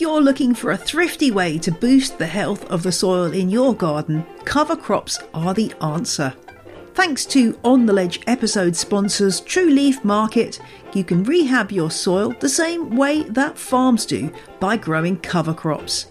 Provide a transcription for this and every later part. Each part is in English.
If you're looking for a thrifty way to boost the health of the soil in your garden, cover crops are the answer. Thanks to On the Ledge episode sponsors True Leaf Market, you can rehab your soil the same way that farms do by growing cover crops.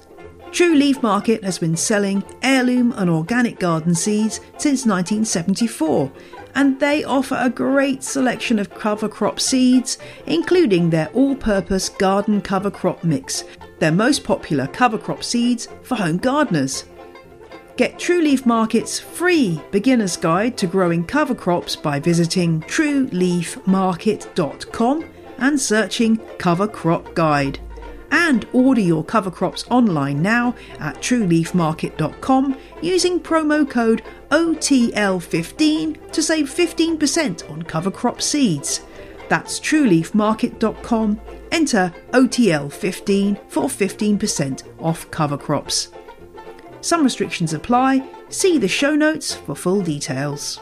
True Leaf Market has been selling heirloom and organic garden seeds since 1974, and they offer a great selection of cover crop seeds, including their all purpose garden cover crop mix, their most popular cover crop seeds for home gardeners. Get True Leaf Market's free beginner's guide to growing cover crops by visiting trueleafmarket.com and searching Cover Crop Guide and order your cover crops online now at trueleafmarket.com using promo code OTL15 to save 15% on cover crop seeds. That's trueleafmarket.com. Enter OTL15 for 15% off cover crops. Some restrictions apply. See the show notes for full details.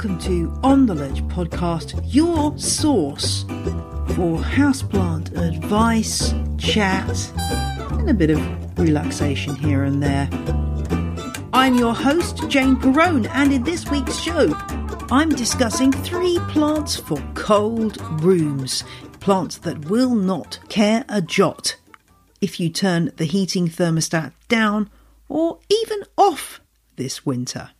Welcome to On the Ledge podcast, your source for houseplant advice, chat, and a bit of relaxation here and there. I'm your host, Jane Perrone, and in this week's show, I'm discussing three plants for cold rooms. Plants that will not care a jot if you turn the heating thermostat down or even off this winter.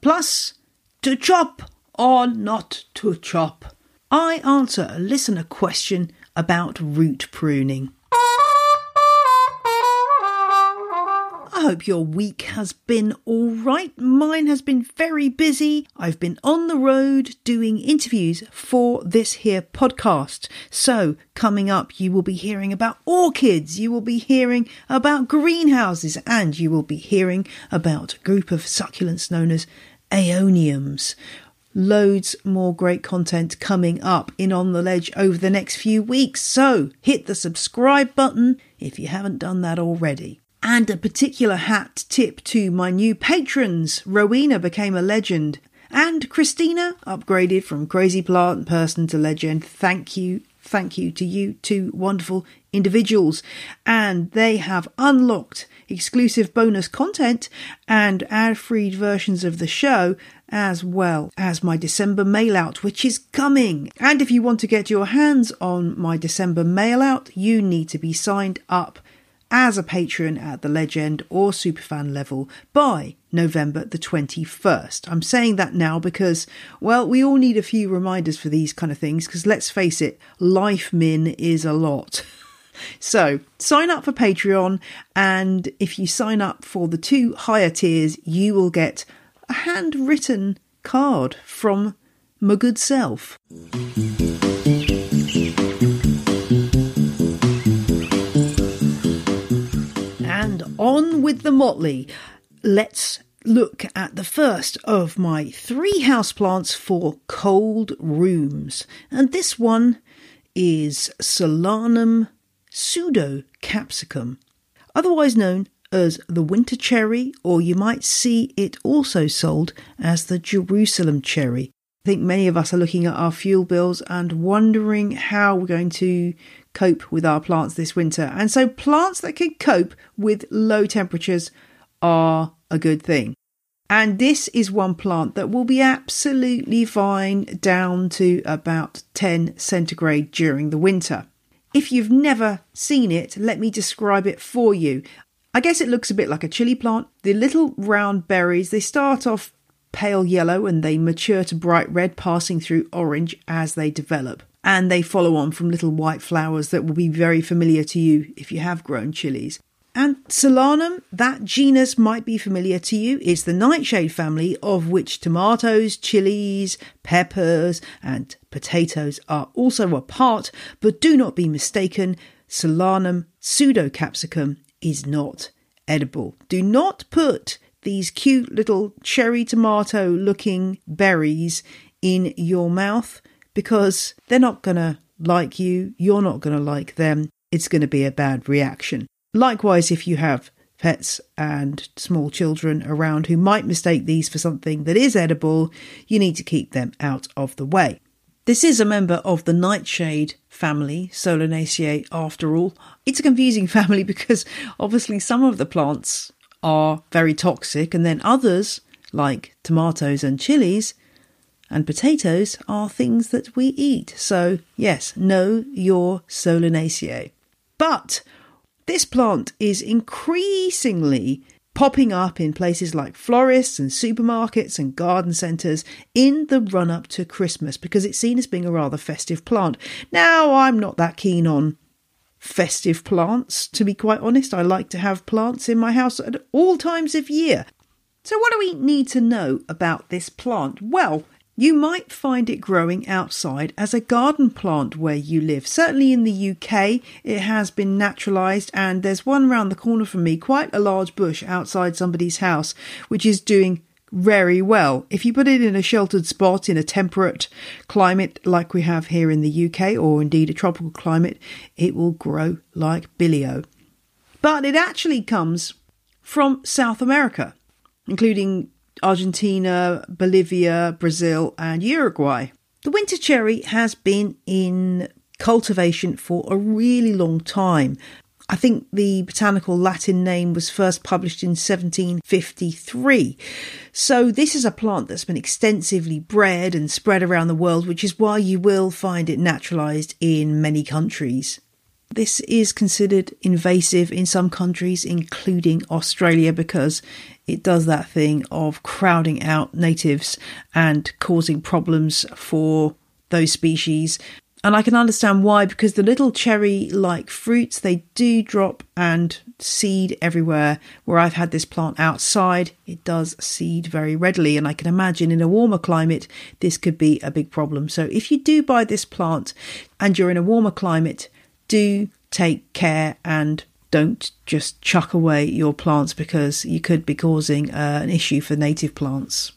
Plus, to chop or not to chop? I answer a listener question about root pruning. I hope your week has been alright. Mine has been very busy. I've been on the road doing interviews for this here podcast. So, coming up, you will be hearing about orchids, you will be hearing about greenhouses, and you will be hearing about a group of succulents known as aeoniums. Loads more great content coming up in On the Ledge over the next few weeks. So hit the subscribe button if you haven't done that already. And a particular hat tip to my new patrons. Rowena became a legend. And Christina upgraded from crazy plant person to legend. Thank you thank you to you two wonderful individuals. And they have unlocked exclusive bonus content and ad free versions of the show, as well as my December mail out, which is coming. And if you want to get your hands on my December mail out, you need to be signed up as a patron at the legend or superfan level by November the 21st. I'm saying that now because, well, we all need a few reminders for these kind of things because let's face it, life min is a lot. So sign up for Patreon, and if you sign up for the two higher tiers, you will get a handwritten card from my good self. On with the motley. Let's look at the first of my three houseplants for cold rooms. And this one is Solanum pseudo capsicum, otherwise known as the winter cherry, or you might see it also sold as the Jerusalem cherry. I think many of us are looking at our fuel bills and wondering how we're going to cope with our plants this winter. And so, plants that can cope with low temperatures are a good thing. And this is one plant that will be absolutely fine down to about 10 centigrade during the winter. If you've never seen it, let me describe it for you. I guess it looks a bit like a chili plant. The little round berries, they start off pale yellow and they mature to bright red, passing through orange as they develop and they follow on from little white flowers that will be very familiar to you if you have grown chilies. And Solanum, that genus might be familiar to you. It's the nightshade family of which tomatoes, chilies, peppers, and potatoes are also a part, but do not be mistaken, Solanum pseudocapsicum is not edible. Do not put these cute little cherry tomato looking berries in your mouth because they're not going to like you, you're not going to like them. It's going to be a bad reaction. Likewise, if you have pets and small children around who might mistake these for something that is edible, you need to keep them out of the way. This is a member of the nightshade family, Solanaceae, after all. It's a confusing family because obviously some of the plants are very toxic, and then others, like tomatoes and chilies and potatoes, are things that we eat. So, yes, know your Solanaceae. But this plant is increasingly popping up in places like florists and supermarkets and garden centres in the run up to Christmas because it's seen as being a rather festive plant. Now, I'm not that keen on festive plants, to be quite honest. I like to have plants in my house at all times of year. So, what do we need to know about this plant? Well, you might find it growing outside as a garden plant where you live. Certainly in the UK, it has been naturalised, and there's one round the corner from me, quite a large bush outside somebody's house, which is doing very well. If you put it in a sheltered spot in a temperate climate like we have here in the UK, or indeed a tropical climate, it will grow like Billio. But it actually comes from South America, including Argentina, Bolivia, Brazil, and Uruguay. The winter cherry has been in cultivation for a really long time. I think the botanical Latin name was first published in 1753. So, this is a plant that's been extensively bred and spread around the world, which is why you will find it naturalised in many countries. This is considered invasive in some countries, including Australia, because it does that thing of crowding out natives and causing problems for those species. And I can understand why, because the little cherry like fruits, they do drop and seed everywhere. Where I've had this plant outside, it does seed very readily. And I can imagine in a warmer climate, this could be a big problem. So if you do buy this plant and you're in a warmer climate, do take care and don't just chuck away your plants because you could be causing uh, an issue for native plants.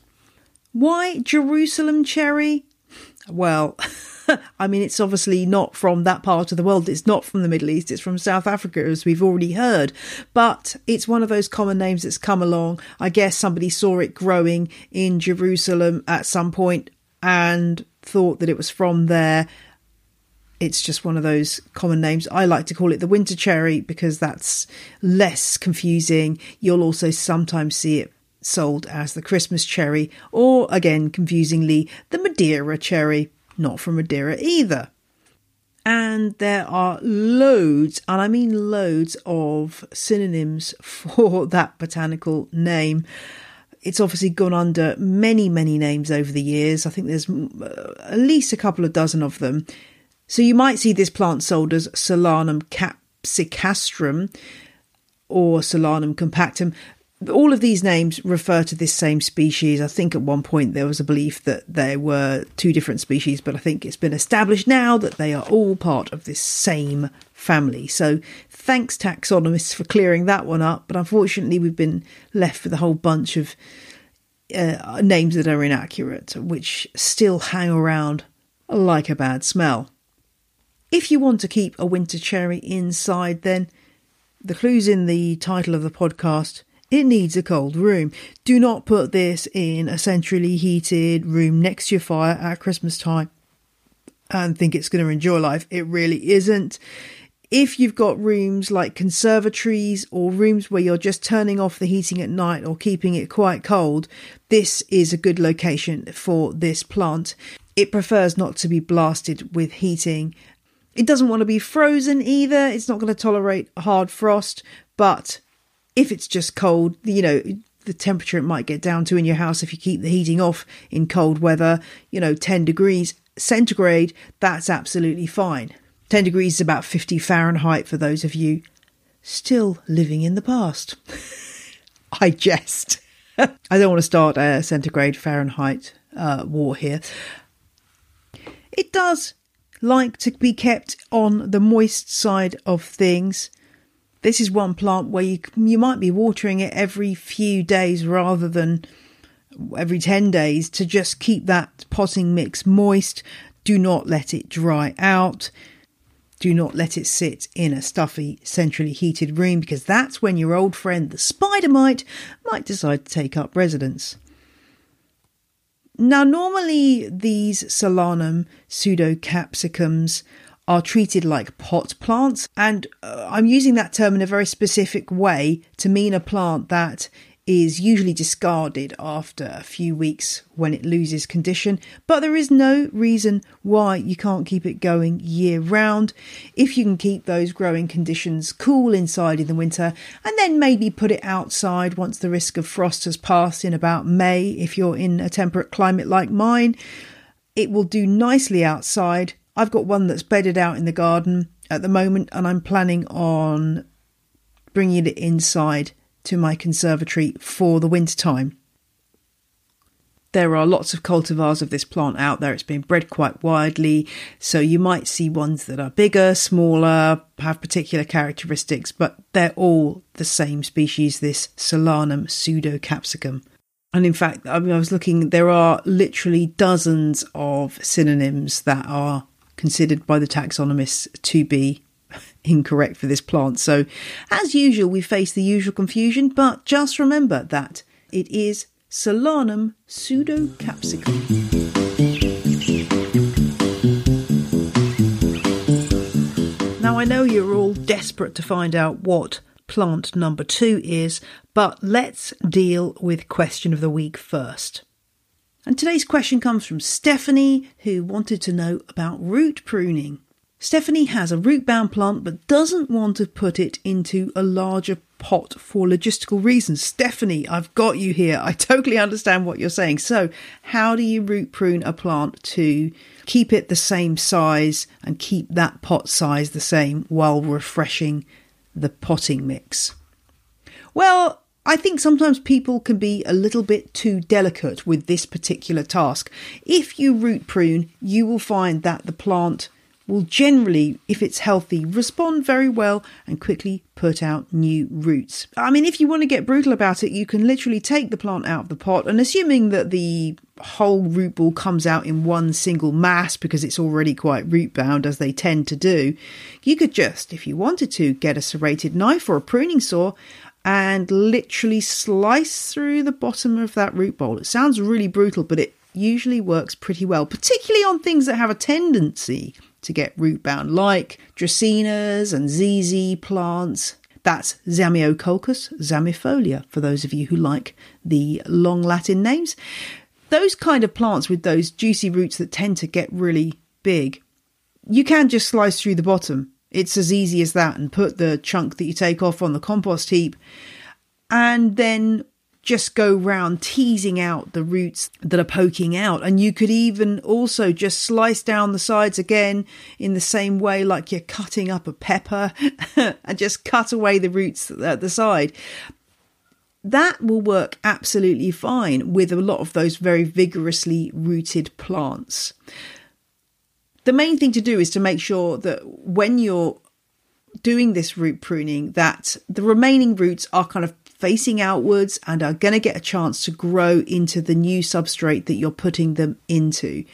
Why Jerusalem cherry? Well, I mean, it's obviously not from that part of the world. It's not from the Middle East. It's from South Africa, as we've already heard. But it's one of those common names that's come along. I guess somebody saw it growing in Jerusalem at some point and thought that it was from there it's just one of those common names. I like to call it the winter cherry because that's less confusing. You'll also sometimes see it sold as the Christmas cherry, or again, confusingly, the Madeira cherry, not from Madeira either. And there are loads, and I mean loads, of synonyms for that botanical name. It's obviously gone under many, many names over the years. I think there's uh, at least a couple of dozen of them. So you might see this plant sold as Solanum capsicastrum or Solanum compactum. All of these names refer to this same species. I think at one point there was a belief that there were two different species, but I think it's been established now that they are all part of this same family. So thanks, taxonomists, for clearing that one up. But unfortunately, we've been left with a whole bunch of uh, names that are inaccurate, which still hang around like a bad smell. If you want to keep a winter cherry inside, then the clue's in the title of the podcast. It needs a cold room. Do not put this in a centrally heated room next to your fire at Christmas time and think it's going to enjoy life. It really isn't. If you've got rooms like conservatories or rooms where you're just turning off the heating at night or keeping it quite cold, this is a good location for this plant. It prefers not to be blasted with heating it doesn't want to be frozen either. It's not going to tolerate hard frost, but if it's just cold, you know, the temperature it might get down to in your house if you keep the heating off in cold weather, you know, 10 degrees centigrade, that's absolutely fine. 10 degrees is about 50 Fahrenheit for those of you still living in the past. I jest. I don't want to start a centigrade Fahrenheit uh, war here. It does like to be kept on the moist side of things. This is one plant where you, you might be watering it every few days rather than every 10 days to just keep that potting mix moist. Do not let it dry out. Do not let it sit in a stuffy, centrally heated room because that's when your old friend the spider mite might decide to take up residence. Now, normally these Solanum pseudocapsicums are treated like pot plants, and uh, I'm using that term in a very specific way to mean a plant that is usually discarded after a few weeks when it loses condition, but there is no reason why you can't keep it going year round if you can keep those growing conditions cool inside in the winter and then maybe put it outside once the risk of frost has passed in about May if you're in a temperate climate like mine. It will do nicely outside. I've got one that's bedded out in the garden at the moment and I'm planning on bringing it inside to my conservatory for the winter time. There are lots of cultivars of this plant out there. It's been bred quite widely, so you might see ones that are bigger, smaller, have particular characteristics, but they're all the same species, this Solanum pseudocapsicum. And in fact, I, mean, I was looking, there are literally dozens of synonyms that are considered by the taxonomists to be incorrect for this plant. So, as usual, we face the usual confusion, but just remember that it is Solanum pseudocapsicum. Now, I know you're all desperate to find out what plant number two is, but let's deal with question of the week first. And today's question comes from Stephanie, who wanted to know about root pruning. Stephanie has a root bound plant but doesn't want to put it into a larger pot for logistical reasons. Stephanie, I've got you here. I totally understand what you're saying. So, how do you root prune a plant to keep it the same size and keep that pot size the same while refreshing the potting mix? Well, I think sometimes people can be a little bit too delicate with this particular task. If you root prune, you will find that the plant will generally, if it's healthy, respond very well and quickly put out new roots. I mean, if you want to get brutal about it, you can literally take the plant out of the pot and assuming that the whole root ball comes out in one single mass because it's already quite root bound, as they tend to do, you could just, if you wanted to, get a serrated knife or a pruning saw and literally slice through the bottom of that root bowl. It sounds really brutal, but it usually works pretty well, particularly on things that have a tendency to get root bound, like dracaenas and ZZ plants. That's Zamioculcas zamiifolia, for those of you who like the long Latin names. Those kind of plants with those juicy roots that tend to get really big, you can just slice through the bottom. It's as easy as that, and put the chunk that you take off on the compost heap, and then just go round teasing out the roots that are poking out. And you could even also just slice down the sides again in the same way, like you're cutting up a pepper and just cut away the roots at the side. That will work absolutely fine with a lot of those very vigorously rooted plants. The main thing to do is to make sure that when you're doing this root pruning that the remaining roots are kind of facing outwards and are going to get a chance to grow into the new substrate that you're putting them into.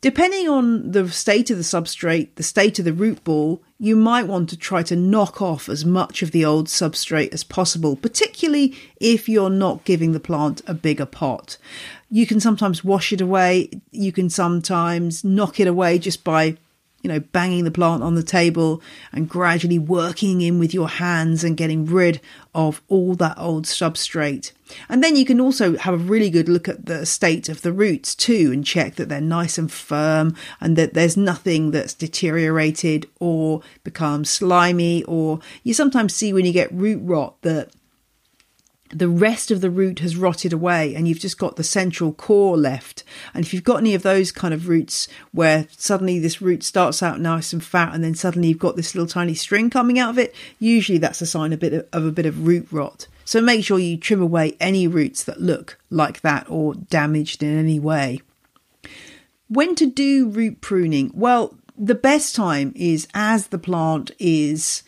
Depending on the state of the substrate, the state of the root ball, you might want to try to knock off as much of the old substrate as possible, particularly if you're not giving the plant a bigger pot. You can sometimes wash it away, you can sometimes knock it away just by you know, banging the plant on the table and gradually working in with your hands and getting rid of all that old substrate. And then you can also have a really good look at the state of the roots too and check that they're nice and firm and that there's nothing that's deteriorated or become slimy or you sometimes see when you get root rot that the rest of the root has rotted away and you've just got the central core left. And if you've got any of those kind of roots where suddenly this root starts out nice and fat and then suddenly you've got this little tiny string coming out of it, usually that's a sign of, bit of, of a bit of root rot. So make sure you trim away any roots that look like that or damaged in any way. When to do root pruning? Well, the best time is as the plant is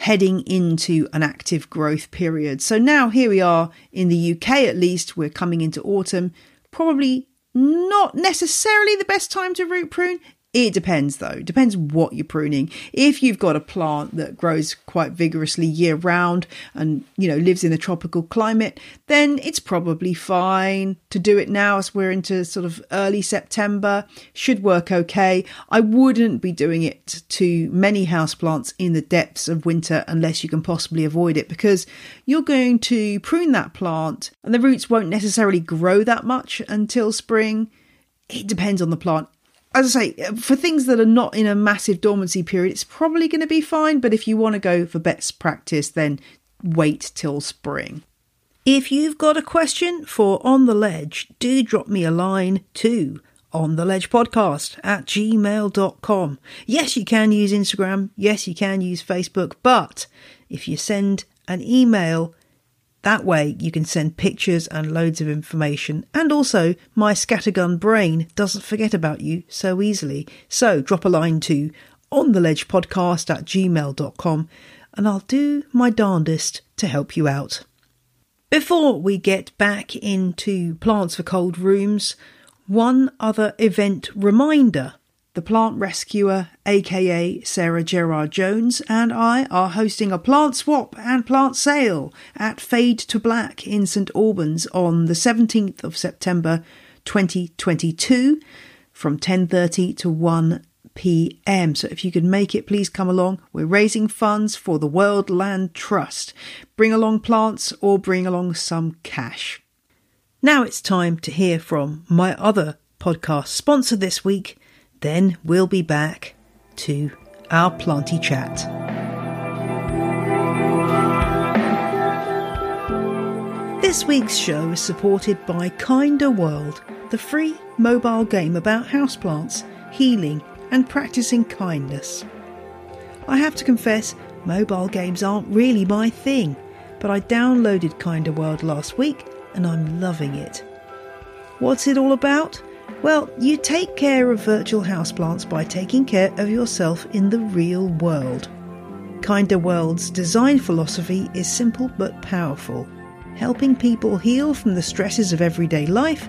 heading into an active growth period. So now here we are in the UK at least, we're coming into autumn. Probably not necessarily the best time to root prune. It depends though. Depends what you're pruning. If you've got a plant that grows quite vigorously year round and, you know, lives in a tropical climate, then it's probably fine to do it now as we're into sort of early September. Should work okay. I wouldn't be doing it to many houseplants in the depths of winter unless you can possibly avoid it because you're going to prune that plant and the roots won't necessarily grow that much until spring. It depends on the plant as I say, for things that are not in a massive dormancy period, it's probably going to be fine. But if you want to go for best practice, then wait till spring. If you've got a question for On the Ledge, do drop me a line too on the ledge podcast at gmail.com. Yes, you can use Instagram. Yes, you can use Facebook. But if you send an email that way, you can send pictures and loads of information, and also my scattergun brain doesn't forget about you so easily. So drop a line to on the ledge podcast at gmail.com and I'll do my darndest to help you out. Before we get back into plants for cold rooms, one other event reminder. The plant rescuer, aka Sarah Gerrard Jones, and I are hosting a plant swap and plant sale at Fade to Black in St Albans on the 17th of September 2022 from 10:30 to 1 p.m. So if you could make it, please come along. We're raising funds for the World Land Trust. Bring along plants or bring along some cash. Now it's time to hear from my other podcast sponsor this week, then we'll be back to our planty chat. This week's show is supported by Kinder World, the free mobile game about houseplants, healing, and practicing kindness. I have to confess, mobile games aren't really my thing, but I downloaded Kinder World last week and I'm loving it. What's it all about? Well, you take care of virtual houseplants by taking care of yourself in the real world. Kinder World's design philosophy is simple but powerful, helping people heal from the stresses of everyday life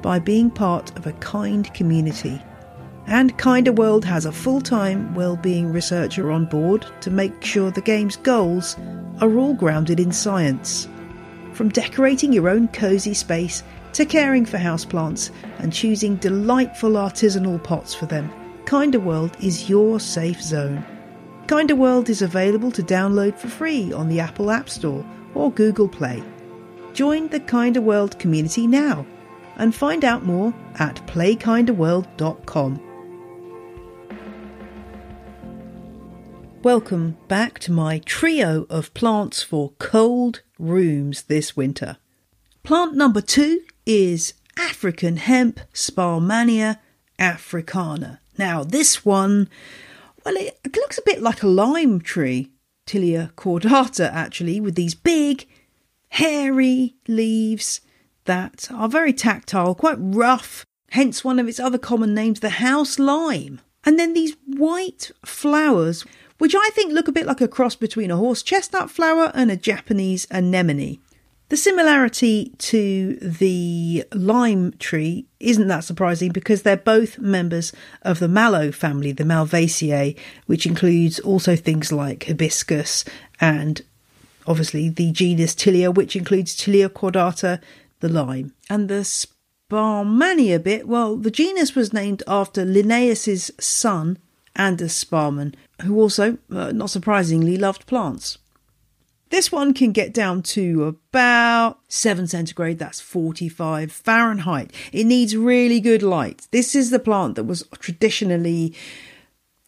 by being part of a kind community. And Kinder World has a full time well-being researcher on board to make sure the game's goals are all grounded in science. From decorating your own cosy space to caring for houseplants and choosing delightful artisanal pots for them, Kinder World is your safe zone. Kinder World is available to download for free on the Apple App Store or Google Play. Join the Kinder World community now and find out more at playkinderworld.com. Welcome back to my trio of plants for cold rooms this winter. Plant number two is African hemp Sparmannia africana. Now, this one, well, it looks a bit like a lime tree, Tilia cordata, actually, with these big, hairy leaves that are very tactile, quite rough, hence one of its other common names, the house lime. And then these white flowers, which I think look a bit like a cross between a horse chestnut flower and a Japanese anemone. The similarity to the lime tree isn't that surprising because they're both members of the mallow family, the Malvaceae, which includes also things like hibiscus and obviously the genus Tilia, which includes Tilia cordata, the lime. And the Sparmannia bit, well, the genus was named after Linnaeus's son, Anders Sparrman, who also, uh, not surprisingly, loved plants. This one can get down to about 7 centigrade, that's 45 Fahrenheit. It needs really good light. This is the plant that was traditionally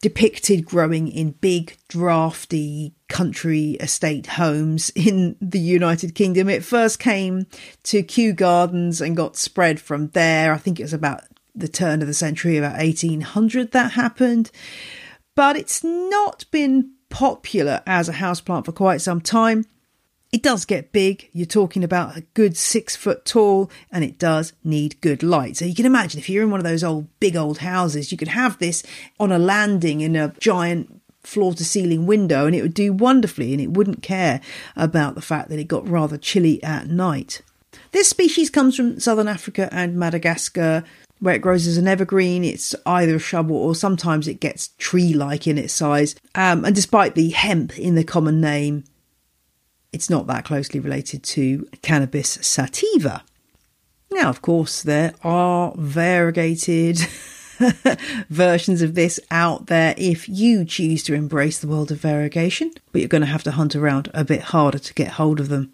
depicted growing in big, drafty country estate homes in the United Kingdom. It first came to Kew Gardens and got spread from there. I think it was about the turn of the century, about 1800, that happened. But it's not been popular as a houseplant for quite some time. It does get big. You're talking about a good six foot tall, and it does need good light. So you can imagine if you're in one of those old, big old houses, you could have this on a landing in a giant floor to ceiling window, and it would do wonderfully, and it wouldn't care about the fact that it got rather chilly at night. This species comes from southern Africa and Madagascar, where it grows as an evergreen. It's either a shrub or sometimes it gets tree like in its size. Um, and despite the hemp in the common name, it's not that closely related to Cannabis sativa. Now, of course, there are variegated versions of this out there if you choose to embrace the world of variegation, but you're going to have to hunt around a bit harder to get hold of them.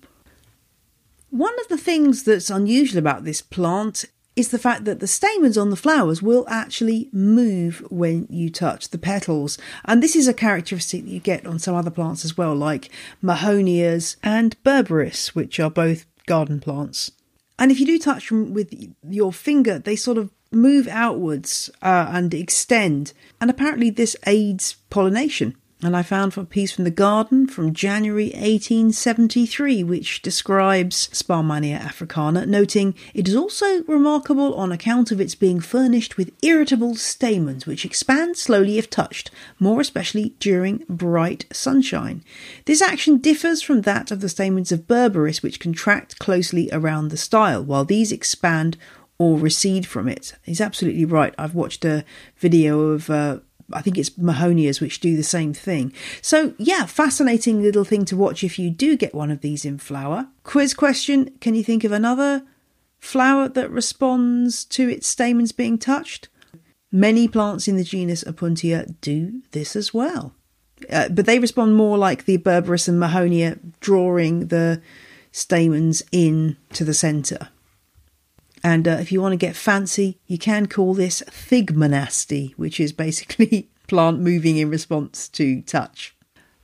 One of the things that's unusual about this plant is the fact that the stamens on the flowers will actually move when you touch the petals. And this is a characteristic that you get on some other plants as well, like Mahonias and Berberis, which are both garden plants. And if you do touch them with your finger, they sort of move outwards uh, and extend. And apparently, this aids pollination and I found for a piece from the garden from January 1873, which describes Sparmannia africana, noting it is also remarkable on account of its being furnished with irritable stamens, which expand slowly if touched, more especially during bright sunshine. This action differs from that of the stamens of Berberis, which contract closely around the style, while these expand or recede from it. He's absolutely right. I've watched a video of uh, I think it's Mahonias which do the same thing. So, yeah, fascinating little thing to watch if you do get one of these in flower. Quiz question Can you think of another flower that responds to its stamens being touched? Many plants in the genus Opuntia do this as well. Uh, but they respond more like the Berberis and Mahonia, drawing the stamens in to the centre. And uh, if you want to get fancy, you can call this thigmonasty, which is basically plant moving in response to touch.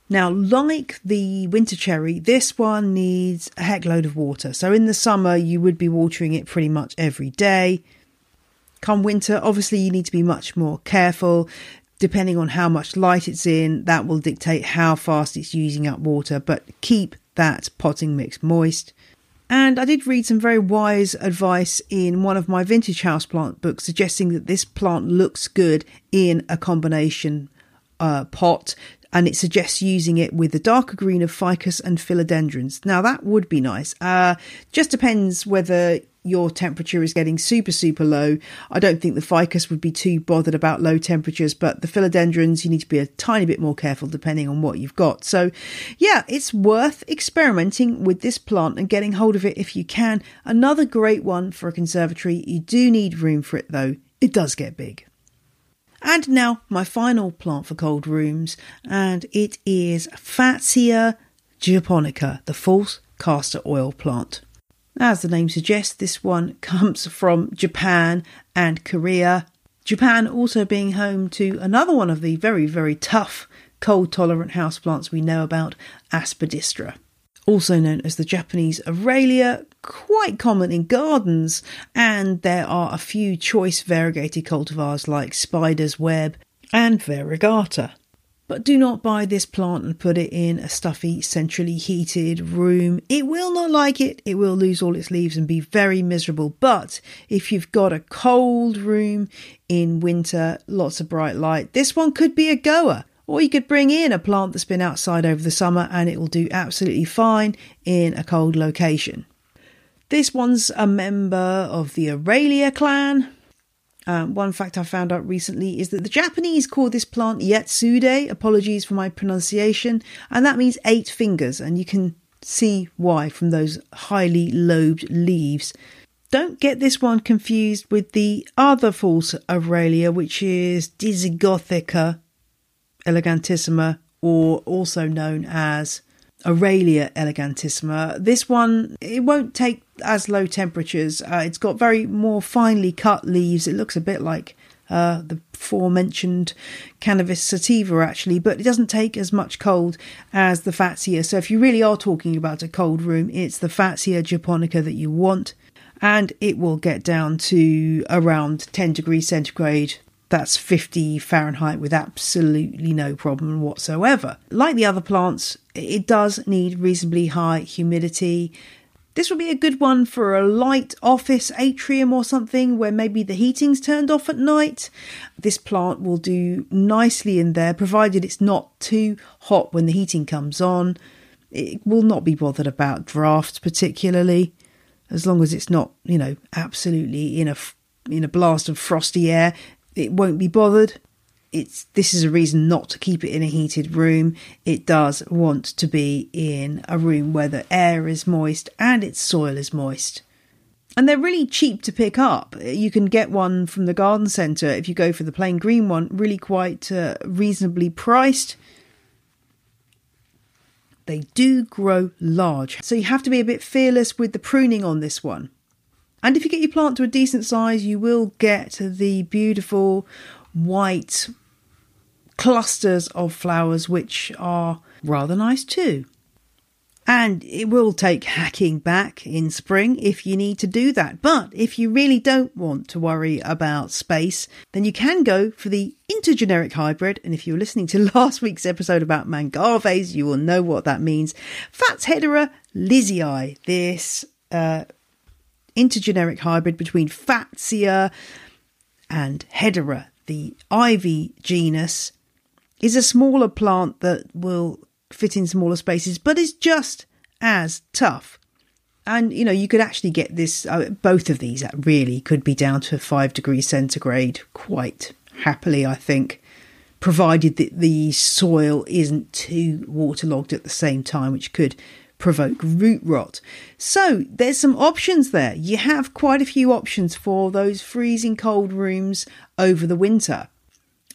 Now, like the winter cherry, this one needs a heck load of water. So in the summer, you would be watering it pretty much every day. Come winter, obviously, you need to be much more careful. Depending on how much light it's in, that will dictate how fast it's using up water, but keep that potting mix moist. And I did read some very wise advice in one of my vintage houseplant books suggesting that this plant looks good in a combination uh, pot and it suggests using it with the darker green of ficus and philodendrons. Now that would be nice. Uh, just depends whether your temperature is getting super, super low. I don't think the ficus would be too bothered about low temperatures, but the philodendrons, you need to be a tiny bit more careful depending on what you've got. So, yeah, it's worth experimenting with this plant and getting hold of it if you can. Another great one for a conservatory. You do need room for it though, it does get big. And now, my final plant for cold rooms, and it is Fatsia japonica, the false castor oil plant. As the name suggests, this one comes from Japan and Korea. Japan also being home to another one of the very, very tough cold tolerant houseplants we know about, Aspidistra. Also known as the Japanese Aralia, quite common in gardens, and there are a few choice variegated cultivars like Spider's Web and Variegata. But do not buy this plant and put it in a stuffy, centrally heated room. It will not like it. It will lose all its leaves and be very miserable. But if you've got a cold room in winter, lots of bright light, this one could be a goer. Or you could bring in a plant that's been outside over the summer and it will do absolutely fine in a cold location. This one's a member of the Aralia clan, um, one fact I found out recently is that the Japanese call this plant Yetsude, apologies for my pronunciation, and that means eight fingers, and you can see why from those highly lobed leaves. Don't get this one confused with the other false Aralia, which is Dizygotheca elegantissima, or also known as Aralia elegantissima. This one, it won't take as low temperatures. Uh, it's got very more finely cut leaves. It looks a bit like uh, the aforementioned Cannabis sativa, actually, but it doesn't take as much cold as the Fatsia. So if you really are talking about a cold room, it's the Fatsia japonica that you want. And it will get down to around 10 degrees centigrade that's 50 Fahrenheit with absolutely no problem whatsoever. Like the other plants, it does need reasonably high humidity. This would be a good one for a light office atrium or something where maybe the heating's turned off at night. This plant will do nicely in there provided it's not too hot when the heating comes on. It will not be bothered about drafts particularly. as long as it's not, you know, absolutely in a in a blast of frosty air, it won't be bothered. It's this is a reason not to keep it in a heated room. It does want to be in a room where the air is moist and its soil is moist. And they're really cheap to pick up. You can get one from the garden centre if you go for the plain green one, really quite uh, reasonably priced. They do grow large, so you have to be a bit fearless with the pruning on this one. And if you get your plant to a decent size, you will get the beautiful white clusters of flowers, which are rather nice too. And it will take hacking back in spring if you need to do that. But if you really don't want to worry about space, then you can go for the intergeneric hybrid. And if you were listening to last week's episode about mangaves, you will know what that means. Fats hedera lizii, this uh, intergeneric hybrid between Fatsia and Hedera, the ivy genus, is a smaller plant that will fit in smaller spaces, but is just as tough. And you know, you could actually get this, uh, both of these really could be down to five degrees centigrade quite happily, I think, provided that the soil isn't too waterlogged at the same time, which could provoke root rot. So there's some options there. You have quite a few options for those freezing cold rooms over the winter.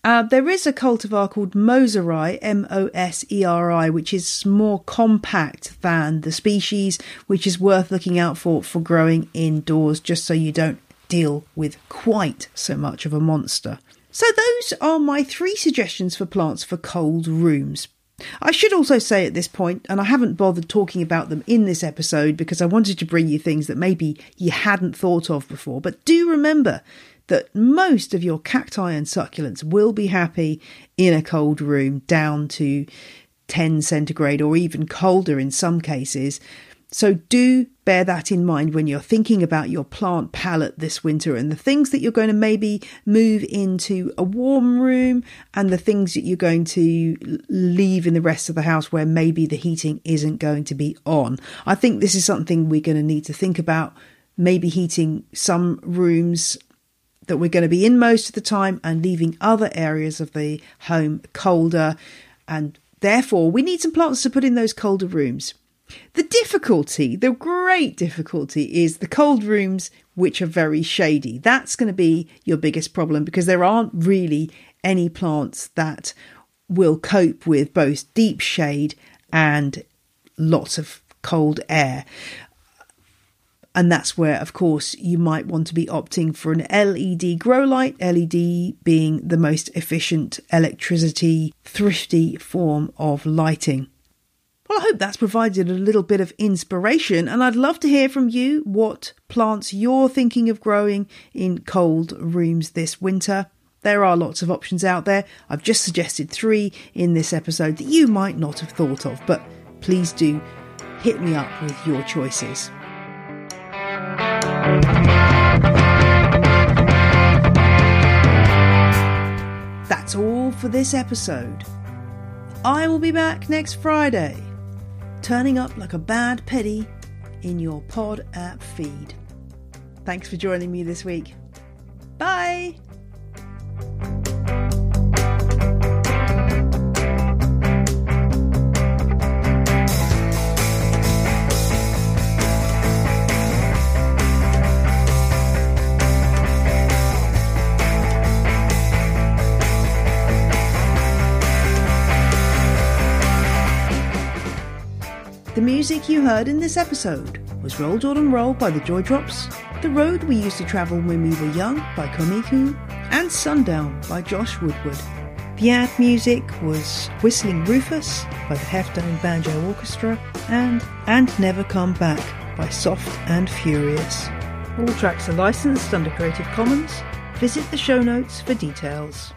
Uh, there is a cultivar called Moseri, M O S E R I, which is more compact than the species, which is worth looking out for for growing indoors, just so you don't deal with quite so much of a monster. So, those are my three suggestions for plants for cold rooms. I should also say at this point, and I haven't bothered talking about them in this episode because I wanted to bring you things that maybe you hadn't thought of before, but do remember that most of your cacti and succulents will be happy in a cold room down to 10 centigrade or even colder in some cases. So do bear that in mind when you're thinking about your plant palette this winter and the things that you're going to maybe move into a warm room and the things that you're going to leave in the rest of the house where maybe the heating isn't going to be on. I think this is something we're going to need to think about maybe heating some rooms that we're going to be in most of the time and leaving other areas of the home colder. And therefore, we need some plants to put in those colder rooms. The difficulty, the great difficulty, is the cold rooms which are very shady. That's going to be your biggest problem because there aren't really any plants that will cope with both deep shade and lots of cold air. And that's where, of course, you might want to be opting for an LED grow light, LED being the most efficient electricity thrifty form of lighting. Well, I hope that's provided a little bit of inspiration, and I'd love to hear from you what plants you're thinking of growing in cold rooms this winter. There are lots of options out there. I've just suggested three in this episode that you might not have thought of, but please do hit me up with your choices. That's all for this episode. I will be back next Friday, turning up like a bad petty in your pod app feed. Thanks for joining me this week. Bye! The music you heard in this episode was Roll Jordan Roll by the Joy Drops, The Road We Used to Travel When We Were Young by Komiku, and Sundown by Josh Woodward. The ad music was Whistling Rufus by the Heftone Banjo Orchestra and And Never Come Back by Soft and Furious. All tracks are licensed under Creative Commons. Visit the show notes for details.